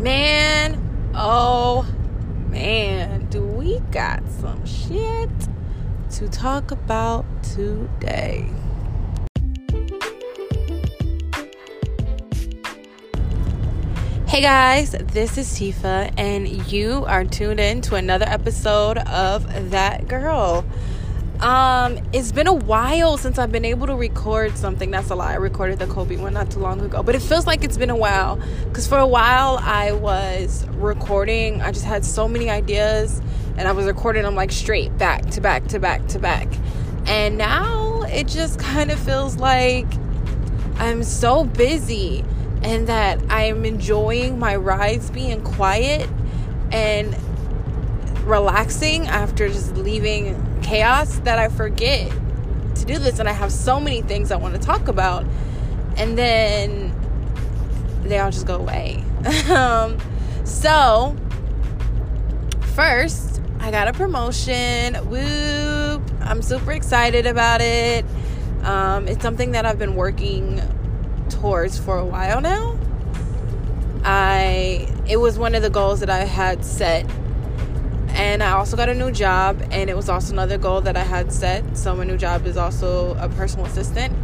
Man, oh man, do we got some shit to talk about today? Hey guys, this is Tifa, and you are tuned in to another episode of That Girl. Um, it's been a while since I've been able to record something. That's a lie. I recorded the Kobe one not too long ago, but it feels like it's been a while because for a while I was recording. I just had so many ideas, and I was recording them like straight back to back to back to back. And now it just kind of feels like I'm so busy and that I'm enjoying my rides being quiet and relaxing after just leaving chaos that I forget to do this and I have so many things I want to talk about and then they all just go away. um, so first, I got a promotion. Whoop. I'm super excited about it. Um, it's something that I've been working towards for a while now. I it was one of the goals that I had set and I also got a new job, and it was also another goal that I had set. So, my new job is also a personal assistant.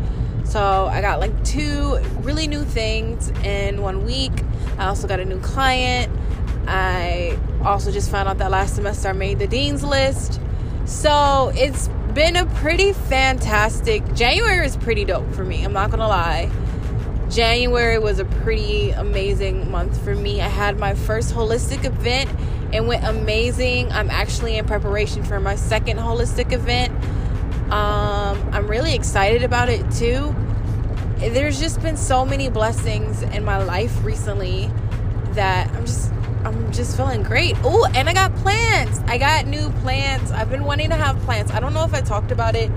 So, I got like two really new things in one week. I also got a new client. I also just found out that last semester I made the dean's list. So, it's been a pretty fantastic January is pretty dope for me. I'm not gonna lie. January was a pretty amazing month for me. I had my first holistic event it went amazing. I'm actually in preparation for my second holistic event. Um, I'm really excited about it too. There's just been so many blessings in my life recently that I'm just I'm just feeling great. Oh, and I got plants. I got new plants. I've been wanting to have plants. I don't know if I talked about it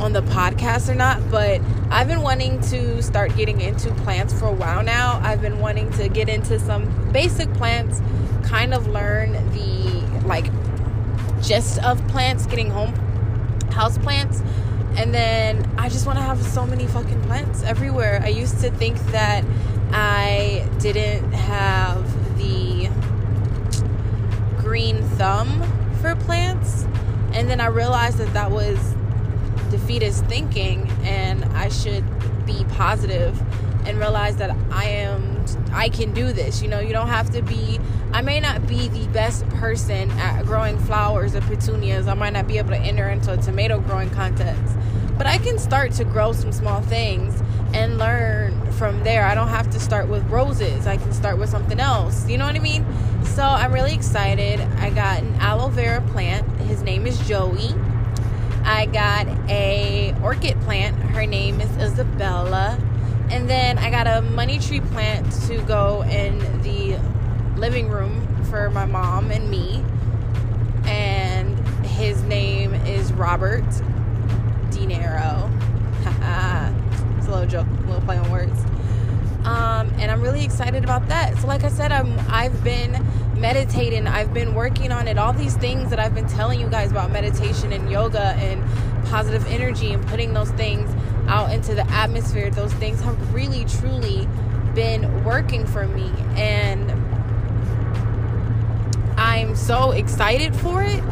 on the podcast or not, but I've been wanting to start getting into plants for a while now. I've been wanting to get into some basic plants kind of learn the like gist of plants, getting home house plants. And then I just want to have so many fucking plants everywhere. I used to think that I didn't have the green thumb for plants. And then I realized that that was defeatist thinking and I should be positive and realize that I am I can do this. You know, you don't have to be I may not be the best person at growing flowers or petunias. I might not be able to enter into a tomato growing contest. But I can start to grow some small things and learn from there. I don't have to start with roses. I can start with something else. You know what I mean? So I'm really excited. I got an aloe vera plant. His name is Joey. I got a orchid plant. Her name is Isabella. And then I got a money tree plant to go in the living room for my mom and me. And his name is Robert Dinero. it's a little joke, a little play on words. Um, and I'm really excited about that. So, like I said, I'm I've been meditating. I've been working on it. All these things that I've been telling you guys about meditation and yoga and positive energy and putting those things out into the atmosphere, those things have really truly been working for me. And I'm so excited for it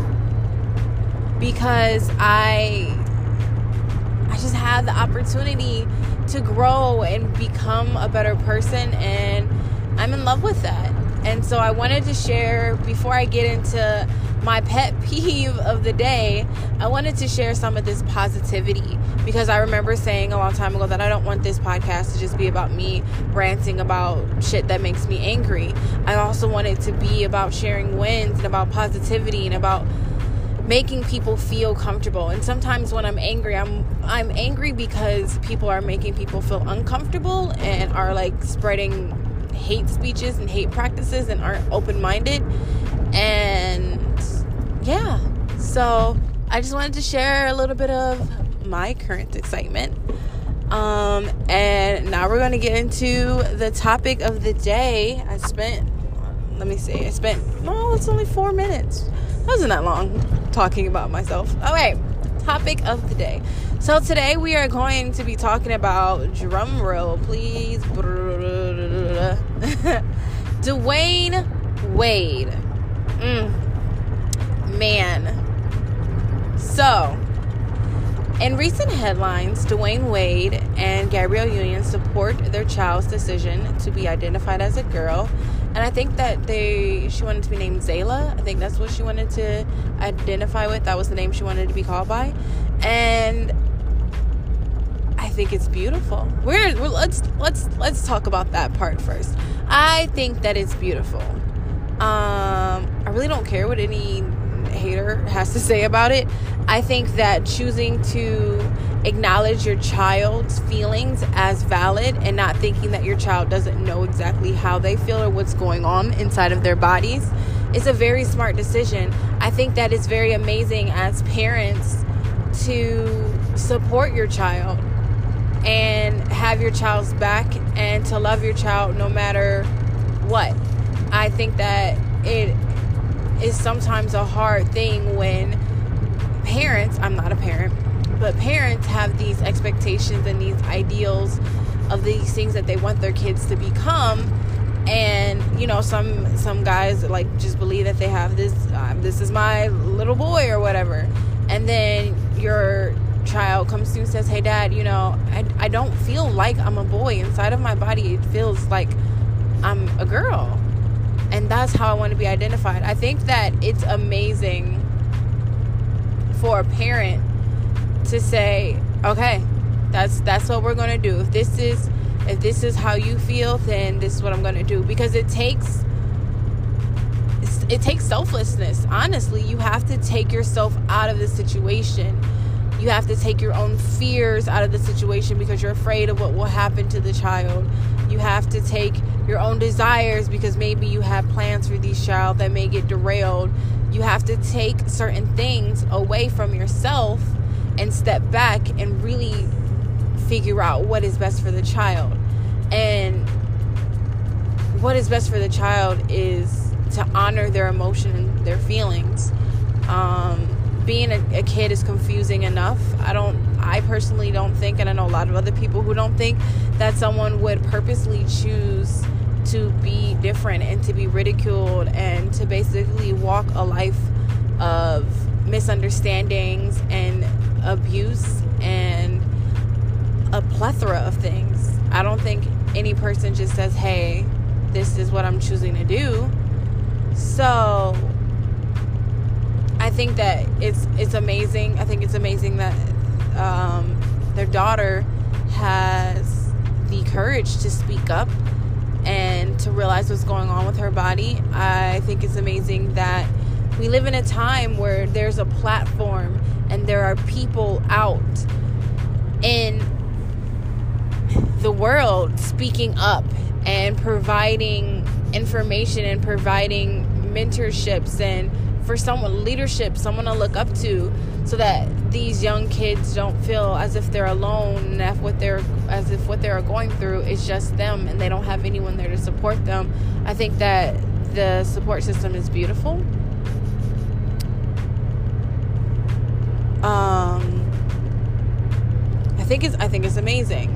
because I I just had the opportunity to grow and become a better person and I'm in love with that. And so I wanted to share before I get into my pet peeve of the day, I wanted to share some of this positivity because I remember saying a long time ago that I don't want this podcast to just be about me ranting about shit that makes me angry. I also want it to be about sharing wins and about positivity and about making people feel comfortable. And sometimes when I'm angry, I'm I'm angry because people are making people feel uncomfortable and are like spreading hate speeches and hate practices and aren't open-minded. And yeah, so I just wanted to share a little bit of my current excitement. Um, and now we're going to get into the topic of the day. I spent, let me see, I spent, no, it's only four minutes. That wasn't that long talking about myself. Okay, topic of the day. So today we are going to be talking about drum roll, please. Dwyane Wade. Mm. Man. So, in recent headlines, Dwyane Wade and Gabrielle Union support their child's decision to be identified as a girl. And I think that they she wanted to be named Zayla. I think that's what she wanted to identify with. That was the name she wanted to be called by. And I think it's beautiful. We're, we're let's let's let's talk about that part first. I think that it's beautiful. Um, I really don't care what any hater has to say about it. I think that choosing to acknowledge your child's feelings as valid and not thinking that your child doesn't know exactly how they feel or what's going on inside of their bodies is a very smart decision. I think that it's very amazing as parents to support your child and have your child's back and to love your child no matter what. I think that it is sometimes a hard thing when parents, I'm not a parent, but parents have these expectations and these ideals of these things that they want their kids to become. And you know some some guys like just believe that they have this um, this is my little boy or whatever. And then your child comes to and says hey dad you know I, I don't feel like i'm a boy. Inside of my body it feels like i'm a girl. And that's how I want to be identified. I think that it's amazing for a parent to say, "Okay, that's that's what we're to do. If this is if this is how you feel, then this is what I'm to do." Because it takes it takes selflessness. Honestly, you have to take yourself out of the situation. You have to take your own fears out of the situation because you're afraid of what will happen to the child. You have to take your own desires because maybe you have plans for these child that may get derailed. You have to take certain things away from yourself and step back and really figure out what is best for the child. And what is best for the child is to honor their emotion and their feelings. Um, being a, a, kid is confusing enough. I don't, I personally don't think, and I know a lot of other people who don't think that someone would purposely choose to be different and to be ridiculed and to basically walk a life of misunderstandings and abuse and a plethora of things. I don't think any person just says, hey, this is what I'm choosing to do. So I think that it's it's amazing. I think it's amazing that um, their daughter has the courage to speak up and to realize what's going on with her body. I think it's amazing that we live in a time where there's a platform and there are people out in the world speaking up and providing information and providing mentorships and for someone leadership, someone to look up to, so that these young kids don't feel as if they're alone and that what they're as if what they're going through is just them and they don't have anyone there to support them. I think that the support system is beautiful. Um, I think it's I think it's amazing.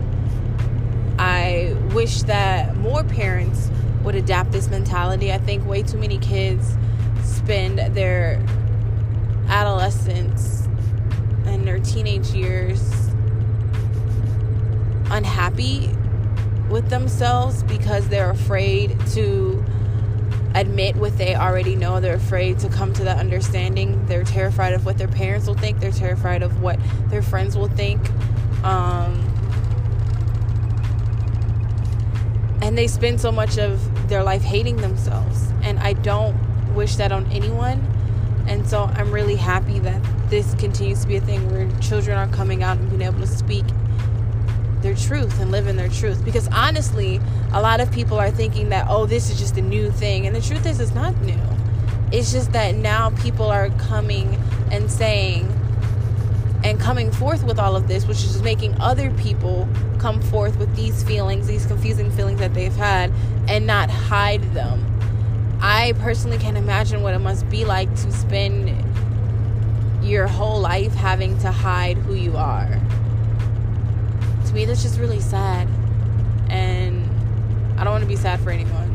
I wish that more parents would adapt this mentality. I think way too many kids spend their adolescence and their teenage years unhappy with themselves because they're afraid to admit what they already know. They're afraid to come to that understanding. They're terrified of what their parents will think. They're terrified of what their friends will think. Um, and they spend so much of their life hating themselves. And I don't wish that on anyone. And so I'm really happy that this continues to be a thing where children are coming out and being able to speak their truth and live in their truth. Because honestly, a lot of people are thinking that, oh, this is just a new thing. And the truth is, it's not new. It's just that now people are coming and saying and coming forth with all of this, which is just making other people come forth with these feelings, these confusing feelings that they've had, and not hide them. I personally can't imagine what it must be like to spend your whole life having to hide who you are. To me, that's just really sad. And I don't want to be sad for anyone.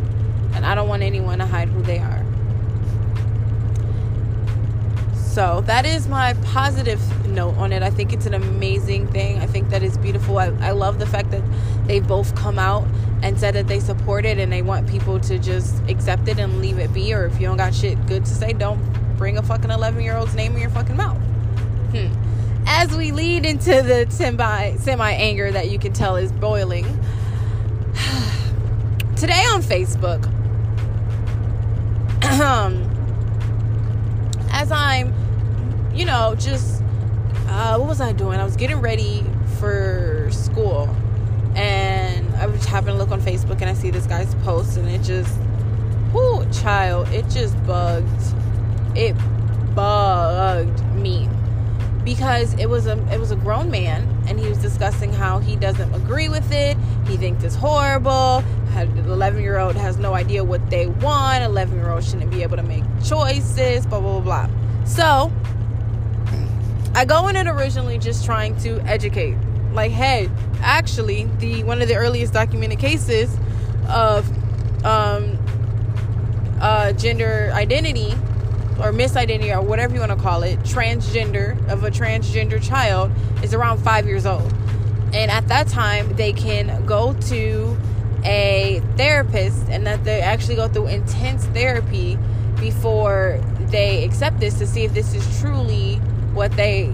And I don't want anyone to hide who they are. So that is my positive note on it. I think it's an amazing thing. I think that is beautiful. I, I love the fact that they both come out and said that they support it and they want people to just accept it and leave it be. Or if you don't got shit good to say, don't bring a fucking 11 year old's name in your fucking mouth. Hmm. As we lead into the semi anger that you can tell is boiling, today on Facebook, as I'm you know, just uh, what was I doing? I was getting ready for school, and I was having a look on Facebook, and I see this guy's post, and it just, whoo, child, it just bugged, it bugged me. Because it was a it was a grown man and he was discussing how he doesn't agree with it. He thinks it's horrible. An 11 year old has no idea what they want. 11 year old shouldn't be able to make choices blah blah blah, blah. so I go in it originally just trying to educate. Like, hey, actually, the one of the earliest documented cases of um, uh, gender identity or misidentity or whatever you want to call it, transgender of a transgender child is around five years old. And at that time, they can go to a therapist and that they actually go through intense therapy before they accept this to see if this is truly what they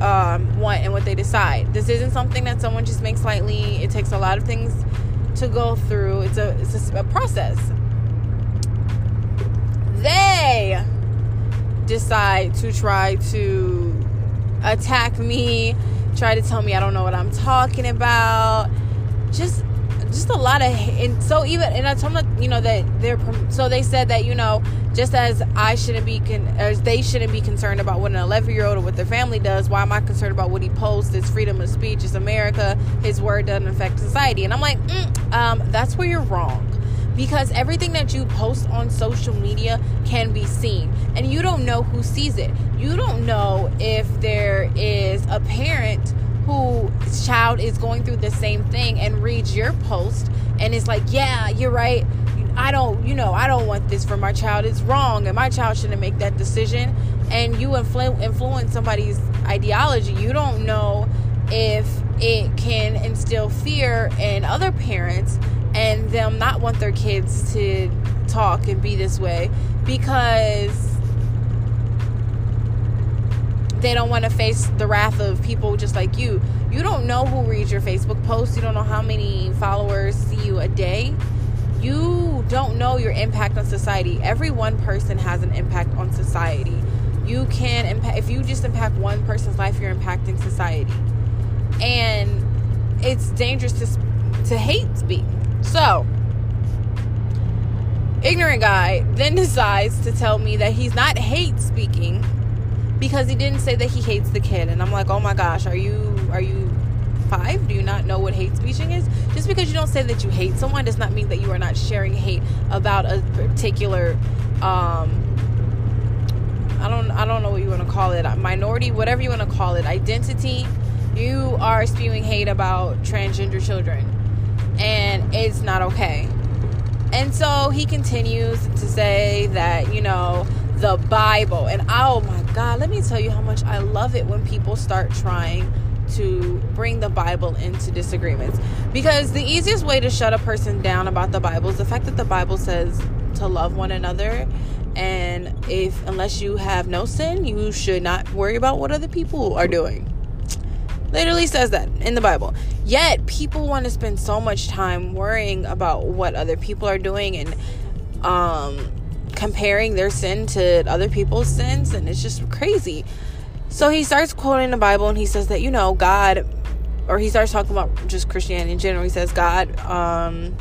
um, want and what they decide. This isn't something that someone just makes lightly. It takes a lot of things to go through. It's a it's a, a process. They decide to try to attack me, try to tell me I don't know what I'm talking about. Just just a lot of and so even and I told them you know that they're so they said that you know just as I shouldn't be con- as they shouldn't be concerned about what an 11 year old or what their family does why am I concerned about what he posts it's freedom of speech it's America his word doesn't affect society? And I'm like mm, um, that's where you're wrong. Because everything that you post on social media can be seen. And you don't know who sees it. You don't know if there is a parent whose child is going through the same thing and reads your post and is like, yeah, you're right. I don't, you know, I don't want this for my child. It's wrong, and my child shouldn't make that decision. And you influ- influence somebody's ideology. You don't know if it can instill fear in other parents and them not want their kids to talk and be this way because they don't want to face the wrath of people just like you. You don't know who reads your Facebook posts. You don't know how many followers see you a day. You don't know your impact on society. Every one person has an impact on society. You can impact if you just impact one person's life, you're impacting society. And it's dangerous to to hate speak. So, ignorant guy then decides to tell me that he's not hate speaking because he didn't say that he hates the kid and i'm like oh my gosh are you are you five do you not know what hate speaking is just because you don't say that you hate someone does not mean that you are not sharing hate about a particular um i don't i don't know what you want to call it minority whatever you want to call it identity you are spewing hate about transgender children and it's not okay and so he continues to say that you know the Bible. And oh my God, let me tell you how much I love it when people start trying to bring the Bible into disagreements. Because the easiest way to shut a person down about the Bible is the fact that the Bible says to love one another. And if, unless you have no sin, you should not worry about what other people are doing. Literally says that in the Bible. Yet, people want to spend so much time worrying about what other people are doing and, um, comparing their sin to other people's sins and it's just crazy. So he starts quoting the Bible and he says that you know God or he starts talking about just Christianity in general. He says God um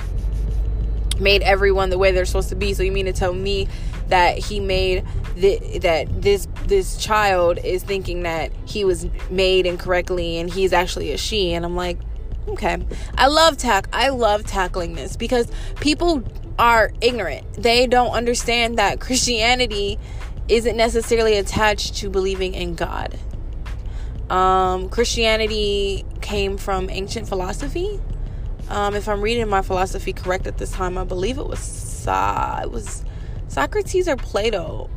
made everyone the way they're supposed to be. So you mean to tell me that he made the, that this this child is thinking that he was made incorrectly and he's actually a she and I'm like okay. I love tack I love tackling this because people are ignorant. They don't understand that Christianity isn't necessarily attached to believing in God. Um, Christianity came from ancient philosophy. Um, if I'm reading my philosophy correct at this time, I believe it was Sa- it was Socrates or Plato.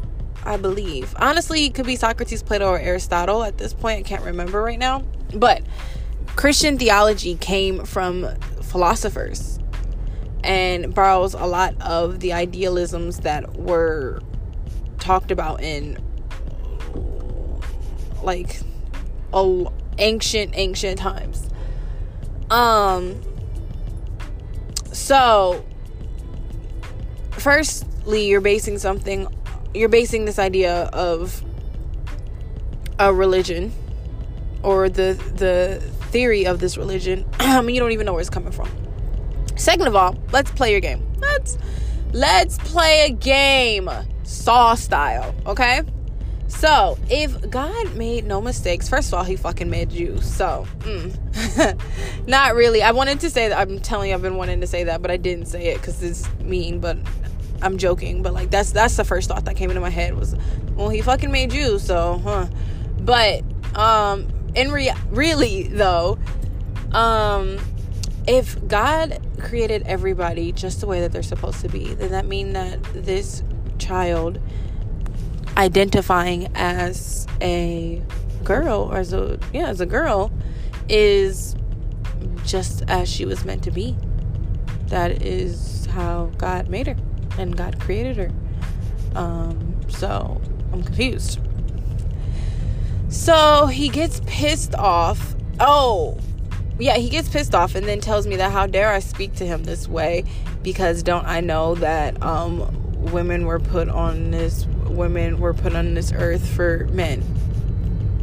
I believe. Honestly, it could be Socrates, Plato, or Aristotle at this point. I can't remember right now. But Christian theology came from philosophers and borrows a lot of the idealisms that were talked about in like ancient ancient times. Um so firstly you're basing something you're basing this idea of a religion or the the theory of this religion. I mean you don't even know where it's coming from. Second of all let's play your game let's play a game saw style okay so, if God made no mistakes, first of all, He fucking made you. So, mm. not really. I wanted to say that. I'm telling you, I've been wanting to say that, but I didn't say it because it's mean. But I'm joking. But like, that's that's the first thought that came into my head was, well, He fucking made you. So, huh. But um, in rea- really though, um, if God created everybody just the way that they're supposed to be, then that mean that this child identifying as a girl or as a yeah as a girl is just as she was meant to be. That is how god made her and god created her. Um so i'm confused. So he gets pissed off. Oh yeah he gets pissed off and then tells me that how dare i speak to him this way because don't i know that um women were put on this women were put on this earth for men.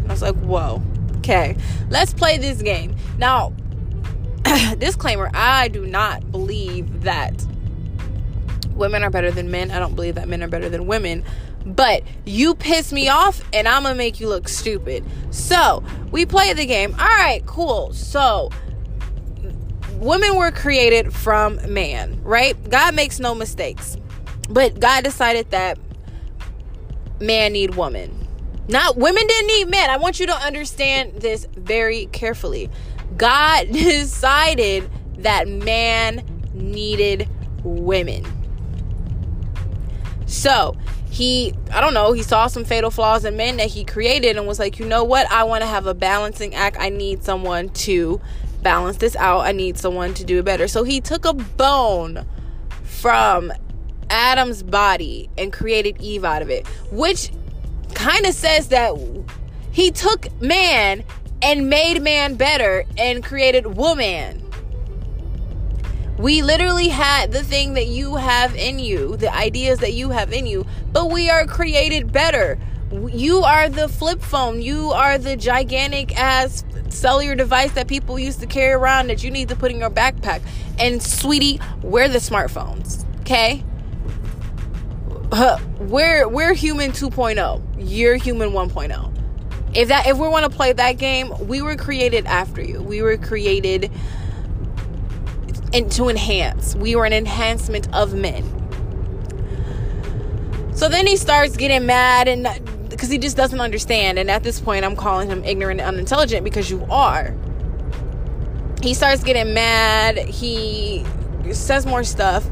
I was like, whoa. Okay, let's play this game. Now, disclaimer I do not believe that women are better than men. I don't believe that men are better than women. But you piss me off and I'm gonna make you look stupid. So, we play the game. Alright, cool. So, women were created from man, right? God makes no mistakes. But God decided that man need woman. Not women didn't need men. I want you to understand this very carefully. God decided that man needed women. So, he, I don't know, he saw some fatal flaws in men that he created and was like, you know what? I want to have a balancing act. I need someone to balance this out. I need someone to do it better. So, he took a bone from Adam's body and created Eve out of it, which kind of says that he took man and made man better and created woman. We literally had the thing that you have in you, the ideas that you have in you, but we are created better. You are the flip phone. You are the gigantic ass cellular device that people used to carry around that you need to put in your backpack. And sweetie, we're the smartphones. Okay? we're we're human 2.0 you're human 1.0 if that if we want to play that game we were created after you we were created and to enhance we were an enhancement of men so then he starts getting mad and because he just doesn't understand and at this point i'm calling him ignorant and unintelligent because you are he starts getting mad he says more stuff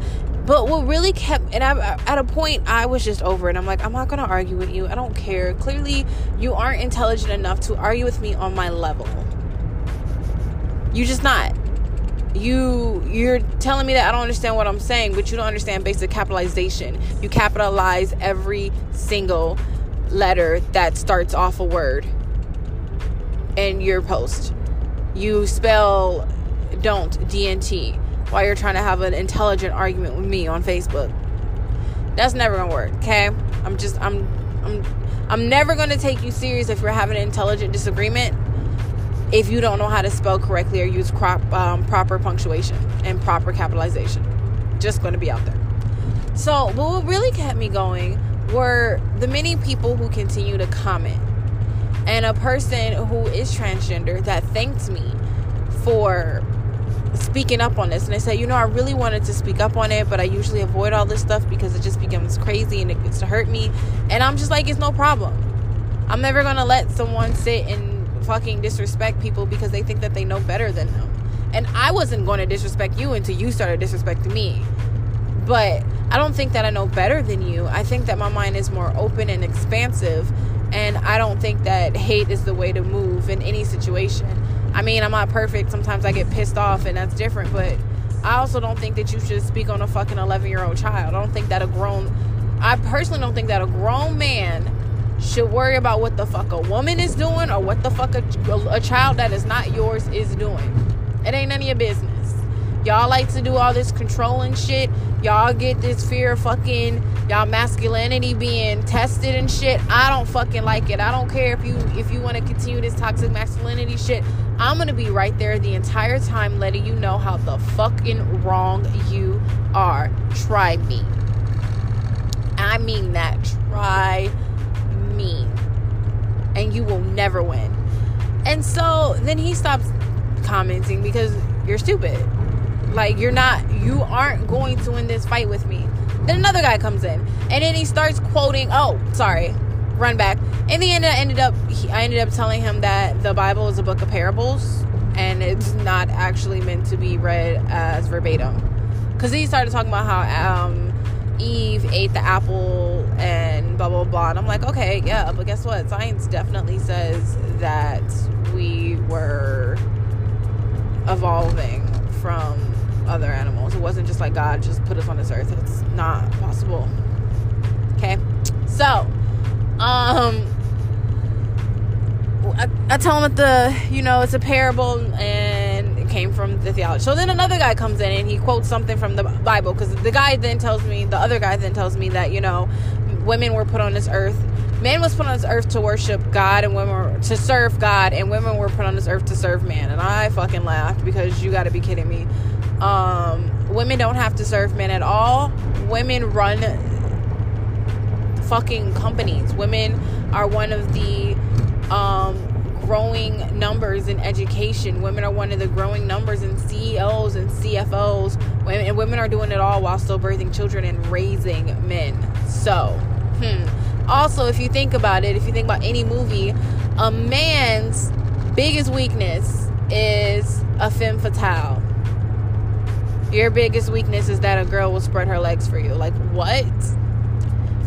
but what really kept, and I, at a point, I was just over it. I'm like, I'm not gonna argue with you. I don't care. Clearly, you aren't intelligent enough to argue with me on my level. You just not. You you're telling me that I don't understand what I'm saying, but you don't understand basic capitalization. You capitalize every single letter that starts off a word in your post. You spell don't DNT while you're trying to have an intelligent argument with me on Facebook. That's never gonna work, okay? I'm just I'm I'm I'm never gonna take you serious if you're having an intelligent disagreement if you don't know how to spell correctly or use crop, um, proper punctuation and proper capitalization. Just gonna be out there. So, but what really kept me going were the many people who continue to comment. And a person who is transgender that thanked me for speaking up on this and I said, you know, I really wanted to speak up on it, but I usually avoid all this stuff because it just becomes crazy and it gets to hurt me. And I'm just like, it's no problem. I'm never gonna let someone sit and fucking disrespect people because they think that they know better than them. And I wasn't going to disrespect you until you started disrespecting me. But I don't think that I know better than you. I think that my mind is more open and expansive. And I don't think that hate is the way to move in any situation. I mean, I'm not perfect. Sometimes I get pissed off, and that's different. But I also don't think that you should speak on a fucking 11 year old child. I don't think that a grown, I personally don't think that a grown man should worry about what the fuck a woman is doing or what the fuck a, a child that is not yours is doing. It ain't none of your business. Y'all like to do all this controlling shit. Y'all get this fear of fucking y'all masculinity being tested and shit. I don't fucking like it. I don't care if you if you want to continue this toxic masculinity shit. I'm gonna be right there the entire time letting you know how the fucking wrong you are. Try me. I mean that. Try me. And you will never win. And so then he stops commenting because you're stupid. Like you're not you aren't going to win this fight with me. Then another guy comes in and then he starts quoting, oh, sorry, run back. In the end I ended up I ended up telling him that the Bible is a book of parables and it's not actually meant to be read as verbatim. Cuz he started talking about how um, Eve ate the apple blah blah. And I'm like, okay, yeah, but guess what? Science definitely says that we were evolving from other animals. It wasn't just like God just put us on this earth. It's not possible. Okay? So, um I, I tell him that the, you know, it's a parable and it came from the theology. So then another guy comes in and he quotes something from the Bible because the guy then tells me, the other guy then tells me that, you know, women were put on this earth man was put on this earth to worship God and women were to serve God and women were put on this earth to serve man. And I fucking laughed because you got to be kidding me. Um, women don't have to serve men at all. Women run fucking companies. Women are one of the um, growing numbers in education. Women are one of the growing numbers in CEOs and CFOs. Women, and women are doing it all while still birthing children and raising men. So, hmm also, if you think about it, if you think about any movie, a man's biggest weakness is a femme fatale. Your biggest weakness is that a girl will spread her legs for you. Like, what?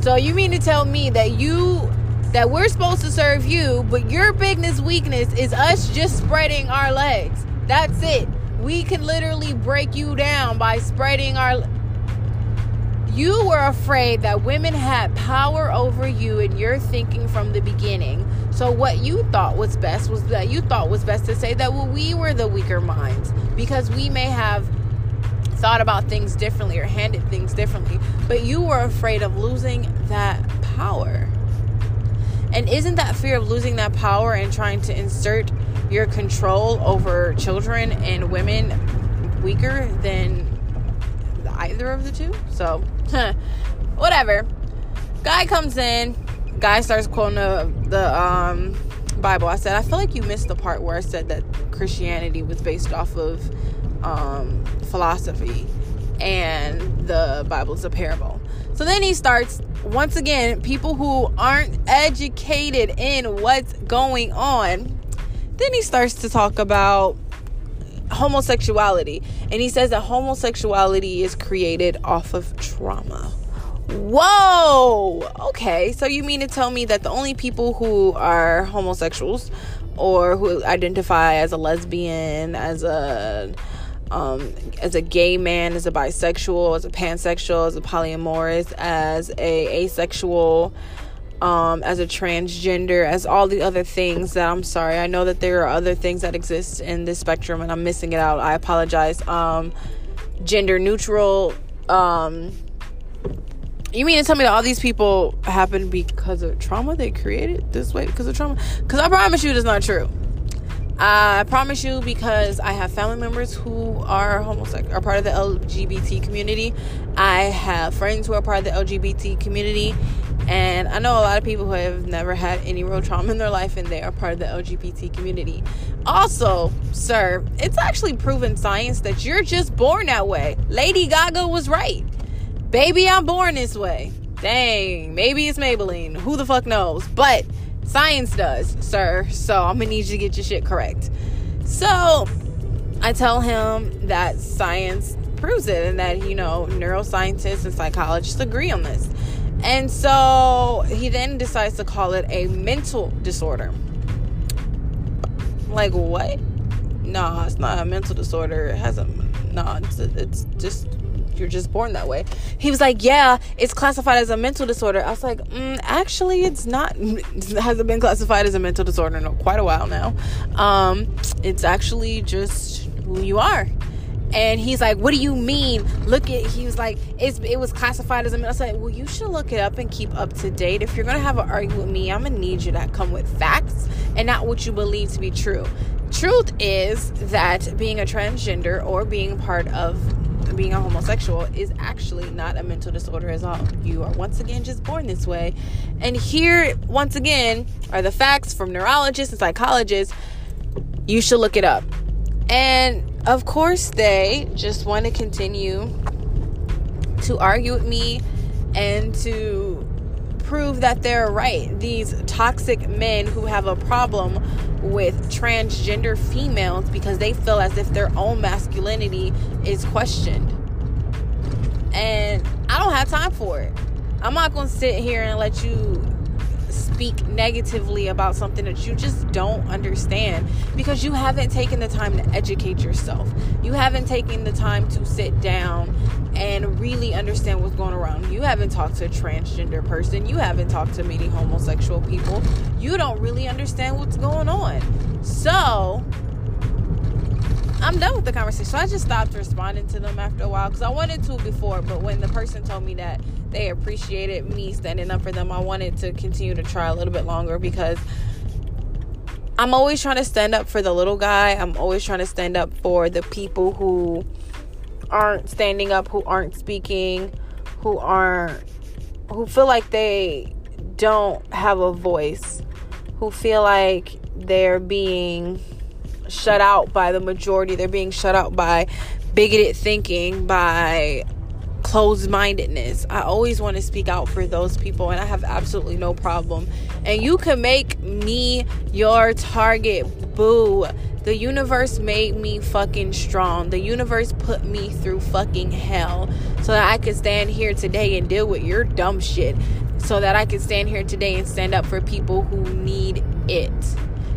So, you mean to tell me that you that we're supposed to serve you, but your biggest weakness is us just spreading our legs. That's it. We can literally break you down by spreading our you were afraid that women had power over you and your thinking from the beginning. So what you thought was best was that you thought was best to say that well, we were the weaker minds because we may have thought about things differently or handled things differently, but you were afraid of losing that power. And isn't that fear of losing that power and trying to insert your control over children and women weaker than either of the two? So whatever. Guy comes in. Guy starts quoting the, the um, Bible. I said, I feel like you missed the part where I said that Christianity was based off of um, philosophy and the Bible's a parable. So then he starts, once again, people who aren't educated in what's going on. Then he starts to talk about homosexuality. And he says that homosexuality is created off of trauma. Whoa! Okay, so you mean to tell me that the only people who are homosexuals or who identify as a lesbian, as a um, as a gay man, as a bisexual, as a pansexual, as a polyamorous, as a asexual, um, as a transgender, as all the other things that I'm sorry. I know that there are other things that exist in this spectrum and I'm missing it out. I apologize. Um, gender neutral. Um, you mean to tell me that all these people happen because of trauma they created this way because of trauma? Because I promise you, that's not true. I promise you because I have family members who are homosexual, are part of the LGBT community. I have friends who are part of the LGBT community, and I know a lot of people who have never had any real trauma in their life and they are part of the LGBT community. Also, sir, it's actually proven science that you're just born that way. Lady Gaga was right. Baby, I'm born this way. Dang, maybe it's Maybelline. Who the fuck knows? But science does, sir. So I'm gonna need you to get your shit correct. So I tell him that science proves it and that, you know, neuroscientists and psychologists agree on this. And so he then decides to call it a mental disorder. Like, what? No, it's not a mental disorder. It has a, no, it's, it's just you're just born that way. He was like, yeah, it's classified as a mental disorder. I was like, mm, actually, it's not. It hasn't been classified as a mental disorder in quite a while now. Um, it's actually just who you are. And he's like, "What do you mean? Look at." He was like, "It's it was classified as a." I like, "Well, you should look it up and keep up to date. If you're gonna have an argument with me, I'm gonna need you to come with facts and not what you believe to be true." Truth is that being a transgender or being part of being a homosexual is actually not a mental disorder at all. You are once again just born this way. And here, once again, are the facts from neurologists and psychologists. You should look it up. And of course, they just want to continue to argue with me and to prove that they're right. These toxic men who have a problem with transgender females because they feel as if their own masculinity is questioned. And I don't have time for it. I'm not going to sit here and let you speak negatively about something that you just don't understand because you haven't taken the time to educate yourself. You haven't taken the time to sit down and really understand what's going around. You haven't talked to a transgender person. You haven't talked to many homosexual people. You don't really understand what's going on. So, I'm done with the conversation. So I just stopped responding to them after a while because I wanted to before, but when the person told me that they appreciated me standing up for them, I wanted to continue to try a little bit longer because I'm always trying to stand up for the little guy. I'm always trying to stand up for the people who aren't standing up, who aren't speaking, who aren't who feel like they don't have a voice, who feel like they're being shut out by the majority. They're being shut out by bigoted thinking, by closed mindedness. I always want to speak out for those people, and I have absolutely no problem. And you can make me your target, boo. The universe made me fucking strong. The universe put me through fucking hell so that I could stand here today and deal with your dumb shit. So that I could stand here today and stand up for people who need it.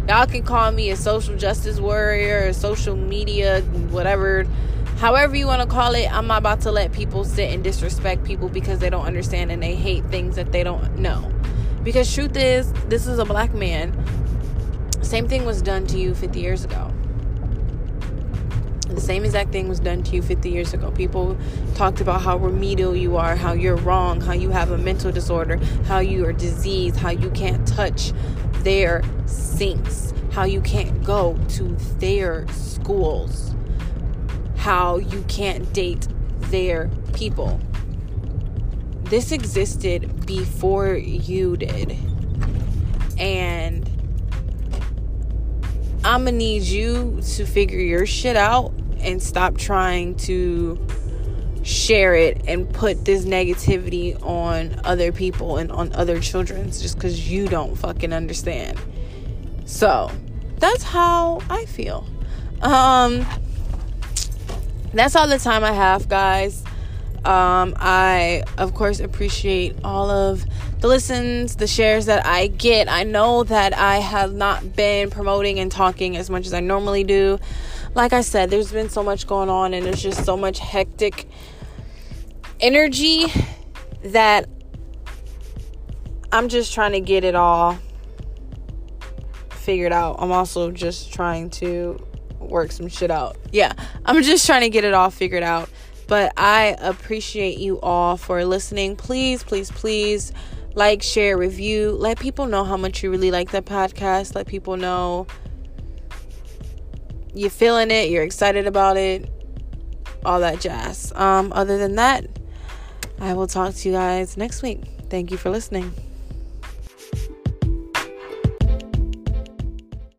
Y'all can call me a social justice warrior, a social media, whatever, however you want to call it. I'm not about to let people sit and disrespect people because they don't understand and they hate things that they don't know. Because truth is, this is a black man. Same thing was done to you 50 years ago. The same exact thing was done to you 50 years ago. People talked about how remedial you are, how you're wrong, how you have a mental disorder, how you are diseased, how you can't touch their sinks, how you can't go to their schools, how you can't date their people. This existed before you did. And I'm gonna need you to figure your shit out and stop trying to share it and put this negativity on other people and on other children just because you don't fucking understand. So that's how I feel. Um, that's all the time I have, guys. Um, I, of course, appreciate all of the listens, the shares that I get. I know that I have not been promoting and talking as much as I normally do. Like I said, there's been so much going on, and there's just so much hectic energy that I'm just trying to get it all figured out. I'm also just trying to work some shit out. Yeah, I'm just trying to get it all figured out. But I appreciate you all for listening. Please, please, please like, share, review. Let people know how much you really like the podcast. Let people know you're feeling it, you're excited about it, all that jazz. Um, other than that, I will talk to you guys next week. Thank you for listening.